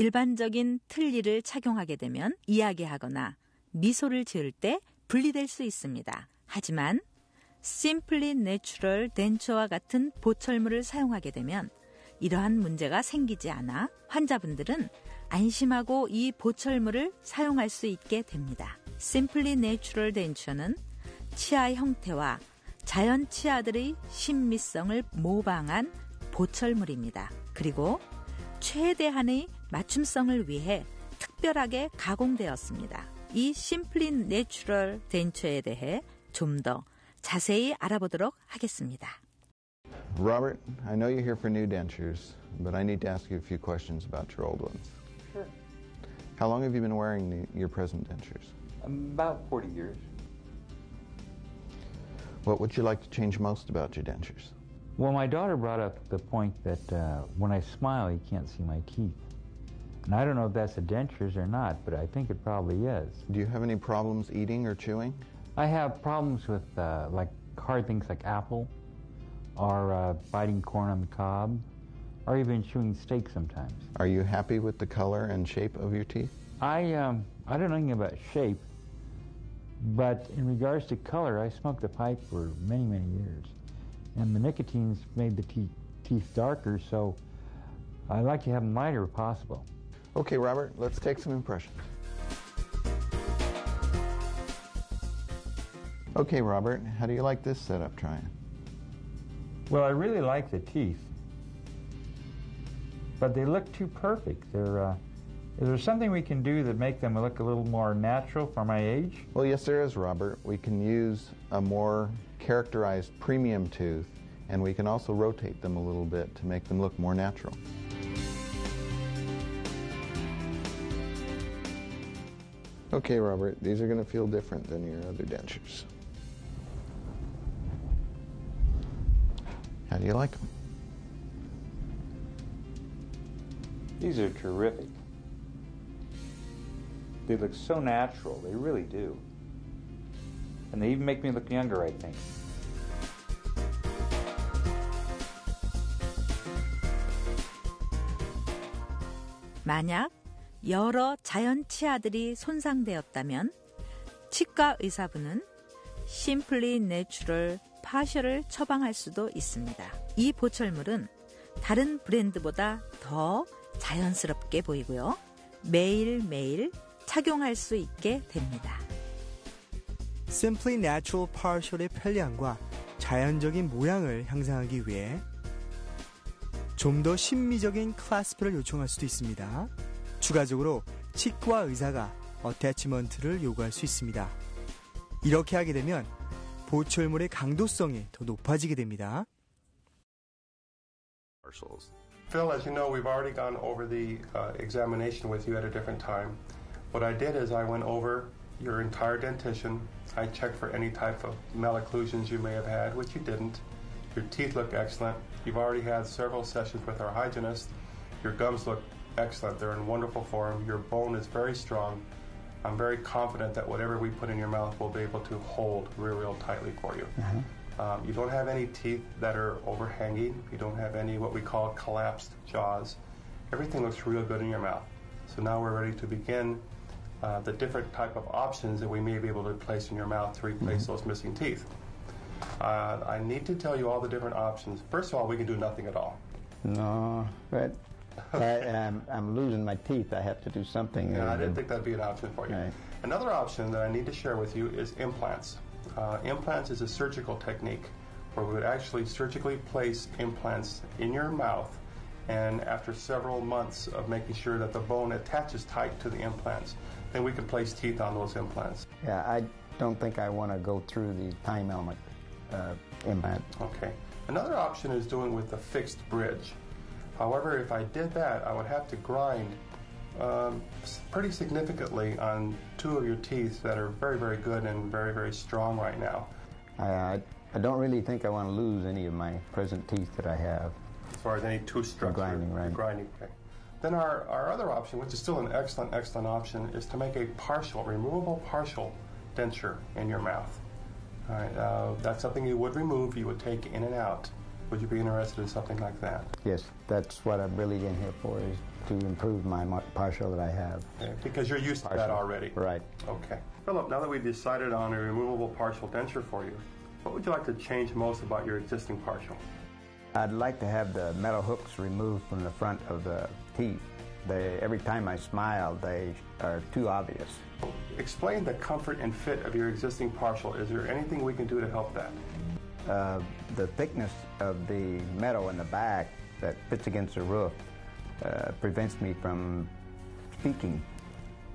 일반적인 틀니를 착용하게 되면 이야기하거나 미소를 지을 때 분리될 수 있습니다. 하지만 심플리 내추럴 덴처와 같은 보철물을 사용하게 되면 이러한 문제가 생기지 않아 환자분들은 안심하고 이 보철물을 사용할 수 있게 됩니다. 심플리 내추럴 덴처는 치아 형태와 자연 치아들의 신미성을 모방한 보철물입니다. 그리고 최대한의 맞춤성을 위해 특별하게 가공되었습니다. 이 심플리 내추럴 덴처에 대해 좀 더 자세히 알아보도록 하겠습니다. Robert, I know you're here for new dentures, but I need to ask you a few questions about your old ones. Sure. How long have you been wearing the, your present dentures? About 40 years. What would you like to change most about your dentures? Well, my daughter brought up the point that uh, when I smile, you can't see my teeth. And I don't know if that's the dentures or not, but I think it probably is. Do you have any problems eating or chewing? I have problems with uh, like hard things like apple, or uh, biting corn on the cob, or even chewing steak sometimes. Are you happy with the color and shape of your teeth? I um, I don't know anything about shape, but in regards to color, I smoked a pipe for many many years, and the nicotine's made the te- teeth darker. So I like to have them lighter if possible. Okay, Robert, let's take some impressions. Okay, Robert, how do you like this setup, try-in? Well, I really like the teeth, but they look too perfect. They're, uh, is there something we can do that make them look a little more natural for my age? Well, yes, there is, Robert. We can use a more characterized premium tooth, and we can also rotate them a little bit to make them look more natural. Okay, Robert, these are going to feel different than your other dentures. How do you like them? These are terrific. They look so natural. They really do. And they even make me look younger, I think. 만약 여러 자연 치아들이 손상되었다면 치과 의사분은 심플리 내추럴 파셜을 처방할 수도 있습니다. 이 보철물은 다른 브랜드보다 더 자연스럽게 보이고요. 매일매일 착용할 수 있게 됩니다. Simply Natural Partial의 편리함과 자연적인 모양을 향상하기 위해 좀더 신미적인 클래스프를 요청할 수도 있습니다. 추가적으로 치과 의사가 어태치먼트를 요구할 수 있습니다. 이렇게 하게 되면 보철물의 강도성이 더 높아지게 됩니다. Phil, as you know, we've already gone over the uh, examination with you at a different time. What I did is I went over your entire dentition. I checked for any type of malocclusions you may have had, which you didn't. Your teeth look excellent. You've already had several sessions with our hygienist. Your gums look excellent. They're in wonderful form. Your bone is very strong. I'm very confident that whatever we put in your mouth will be able to hold real, real tightly for you. Um, you don't have any teeth that are overhanging. You don't have any what we call collapsed jaws. Everything looks real good in your mouth. So now we're ready to begin uh, the different type of options that we may be able to place in your mouth to replace those missing teeth. Uh, I need to tell you all the different options. First of all, we can do nothing at all. No, but I, I'm, I'm losing my teeth. I have to do something. Yeah, I didn't think that'd be an option for you. Right. Another option that I need to share with you is implants. Uh, implants is a surgical technique where we would actually surgically place implants in your mouth, and after several months of making sure that the bone attaches tight to the implants, then we can place teeth on those implants. Yeah, I don't think I want to go through the time element uh, implant. Okay. Another option is doing with a fixed bridge. However, if I did that, I would have to grind um, pretty significantly on two of your teeth that are very, very good and very, very strong right now. I, I, I don't really think I want to lose any of my present teeth that I have. as far as any tooth structure. grinding, right. Grinding, okay. Then our, our other option, which is still an excellent, excellent option, is to make a partial, removable partial denture in your mouth. All right, uh, that's something you would remove, you would take in and out. Would you be interested in something like that? Yes, that's what I'm really in here for, is to improve my partial that I have. Okay, Because you're used to that Partial. already. Right. Okay. Philip, now that we've decided on a removable partial denture for you, what would you like to change most about your existing partial? I'd like to have the metal hooks removed from the front of the teeth. They, every time I smile, they are too obvious. Explain the comfort and fit of your existing partial. Is there anything we can do to help that? Uh, the thickness of the metal in the back that fits against the roof uh, prevents me from speaking,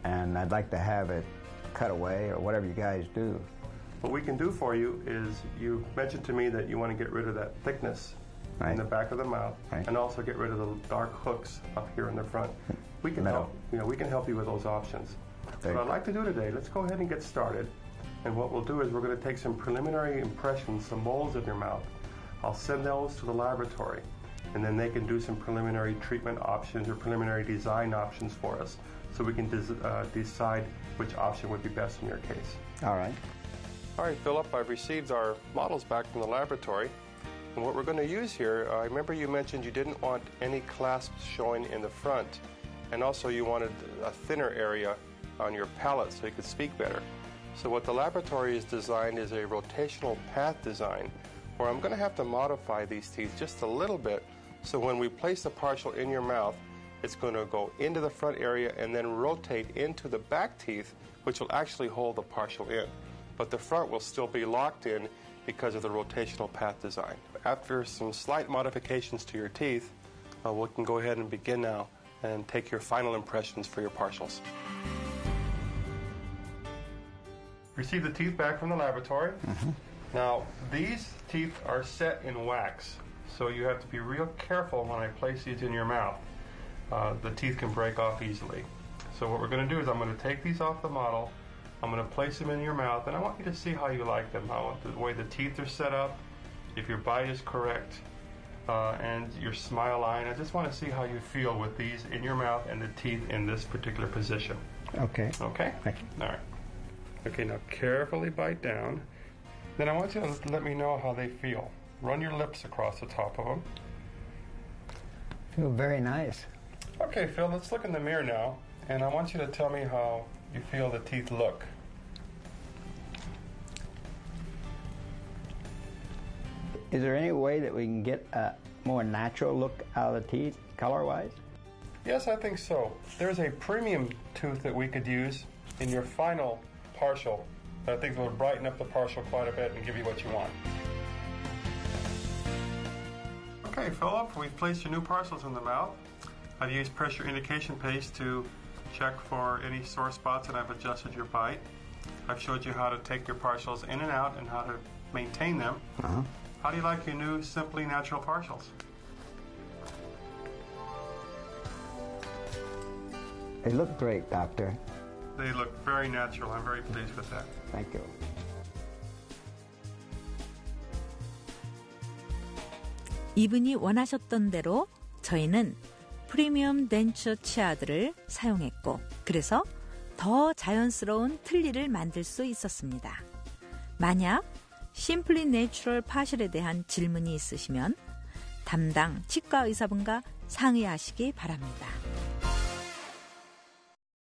and I'd like to have it cut away or whatever you guys do. What we can do for you is you mentioned to me that you want to get rid of that thickness in the back of the mouth Right. and also get rid of the dark hooks up here in the front. We can Metal. help. You know, we can help you with those options. There what I'd like to do today, let's go ahead and get started. And what we'll do is we're going to take some preliminary impressions, some molds of your mouth. I'll send those to the laboratory, and then they can do some preliminary treatment options or preliminary design options for us, so we can des- uh, decide which option would be best in your case. All right. All right, Philip, I've received our models back from the laboratory. And what we're going to use here, uh, I remember you mentioned you didn't want any clasps showing in the front, and also you wanted a thinner area on your palate so you could speak better. So what the laboratory has designed is a rotational path design, where I'm going to have to modify these teeth just a little bit, so when we place the partial in your mouth, it's going to go into the front area and then rotate into the back teeth, which will actually hold the partial in. But the front will still be locked in because of the rotational path design. After some slight modifications to your teeth, uh, we can go ahead and begin now and take your final impressions for your partials. Receive the teeth back from the laboratory. Now, these teeth are set in wax, so you have to be real careful when I place these in your mouth. Uh, the teeth can break off easily. So what we're going to do is I'm going to take these off the model, I'm going to place them in your mouth, and I want you to see how you like them. I want the way the teeth are set up, if your bite is correct, uh, and your smile line. I just want to see how you feel with these in your mouth and the teeth in this particular position. Okay. Okay? Thank you. All right. Okay, now carefully bite down. Then I want you to let me know how they feel. Run your lips across the top of them. Feel very nice. Okay, Phil, let's look in the mirror now, and I want you to tell me how you feel the teeth look. Is there any way that we can get a more natural look out of the teeth, color-wise? Yes, I think so. There's a premium tooth that we could use in your final partial that I think will brighten up the partial quite a bit and give you what you want. Okay, Philip, we've placed your new partials in the mouth. I've used pressure indication paste to check for any sore spots and I've adjusted your bite. I've showed you how to take your partials in and out and how to maintain them. Uh-huh. How do you like your new Simply Natural partials? They look great, Doctor. They look very natural. I'm very pleased with that. Thank you. 이분이 원하셨던 대로 저희는 프리미엄 덴처 치아들을 사용했고 그래서 더 자연스러운 틀니를 만들 수 있었습니다. 만약 심플리 내추럴 파실에 대한 질문이 있으시면 담당 치과 의사분과 상의하시기 바랍니다.